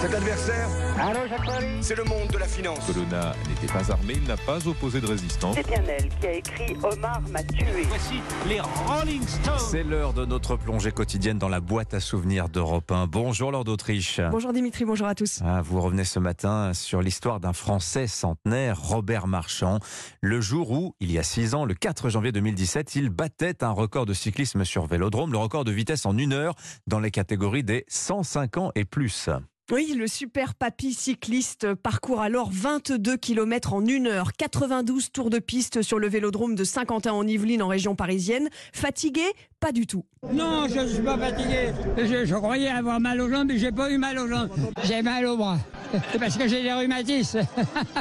Cet adversaire, c'est le monde de la finance. Colonna n'était pas armé, il n'a pas opposé de résistance. C'est bien elle qui a écrit Omar m'a tué. Voici les Rolling Stones. C'est l'heure de notre plongée quotidienne dans la boîte à souvenirs d'Europe 1. Bonjour Lord d'Autriche. Bonjour Dimitri, bonjour à tous. Ah, vous revenez ce matin sur l'histoire d'un Français centenaire, Robert Marchand. Le jour où, il y a six ans, le 4 janvier 2017, il battait un record de cyclisme sur vélodrome, le record de vitesse en une heure dans les catégories des 105 ans et plus. Oui, le super papy cycliste parcourt alors 22 km en une heure, 92 tours de piste sur le vélodrome de Saint-Quentin en Yvelines en région parisienne. Fatigué? Pas du tout. Non, je ne suis pas fatigué. Je, je, croyais avoir mal aux jambes, mais j'ai pas eu mal aux jambes. J'ai mal aux bras. C'est parce que j'ai des rhumatismes.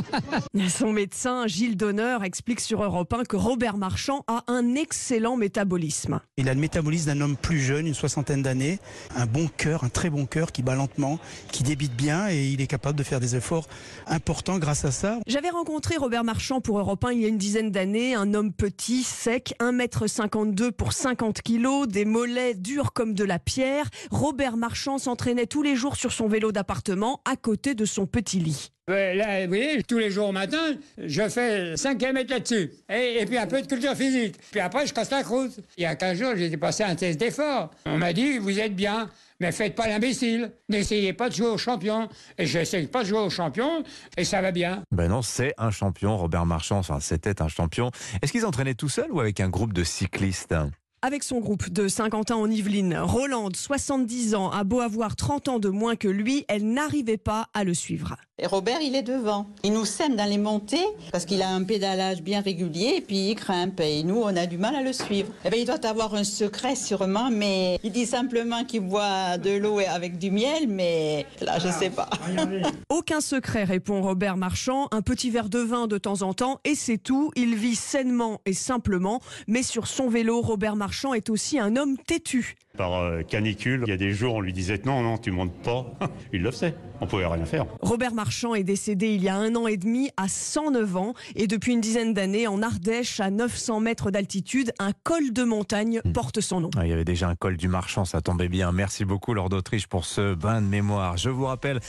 Son médecin, Gilles Donner, explique sur Europe 1 que Robert Marchand a un excellent métabolisme. Il a le métabolisme d'un homme plus jeune, une soixantaine d'années, un bon cœur, un très bon cœur qui bat lentement, qui débite bien et il est capable de faire des efforts importants grâce à ça. J'avais rencontré Robert Marchand pour Europe 1 il y a une dizaine d'années, un homme petit, sec, 1m52 pour 50 kilos, des mollets durs comme de la pierre. Robert Marchand s'entraînait tous les jours sur son vélo d'appartement à côté de son petit lit. Là, vous voyez, tous les jours au matin, je fais 5 km là-dessus. Et, et, puis un peu de culture physique. Puis après, je casse la croûte. Il y a 15 jours, j'ai passé un test d'effort. On m'a dit, vous êtes bien, mais faites pas l'imbécile. N'essayez pas de jouer au champion. Et je n'essaye pas de jouer au champion, et ça va bien. Ben non, c'est un champion, Robert Marchand. Enfin, c'était un champion. Est-ce qu'ils entraînaient tout seul ou avec un groupe de cyclistes? Avec son groupe de Saint-Quentin en Yvelines, Rolande, 70 ans, a beau avoir 30 ans de moins que lui, elle n'arrivait pas à le suivre. Et Robert, il est devant. Il nous sème dans les montées parce qu'il a un pédalage bien régulier et puis il grimpe. Et nous, on a du mal à le suivre. Eh bien, il doit avoir un secret sûrement, mais il dit simplement qu'il boit de l'eau avec du miel, mais là, je sais pas. Aucun secret, répond Robert Marchand. Un petit verre de vin de temps en temps et c'est tout. Il vit sainement et simplement, mais sur son vélo, Robert Marchand Marchand est aussi un homme têtu. Par euh, canicule, il y a des jours, on lui disait non, non, tu montes pas. il le faisait. On pouvait rien faire. Robert Marchand est décédé il y a un an et demi à 109 ans et depuis une dizaine d'années en Ardèche, à 900 mètres d'altitude, un col de montagne mmh. porte son nom. Ah, il y avait déjà un col du Marchand, ça tombait bien. Merci beaucoup, Lord d'Autriche, pour ce bain de mémoire. Je vous rappelle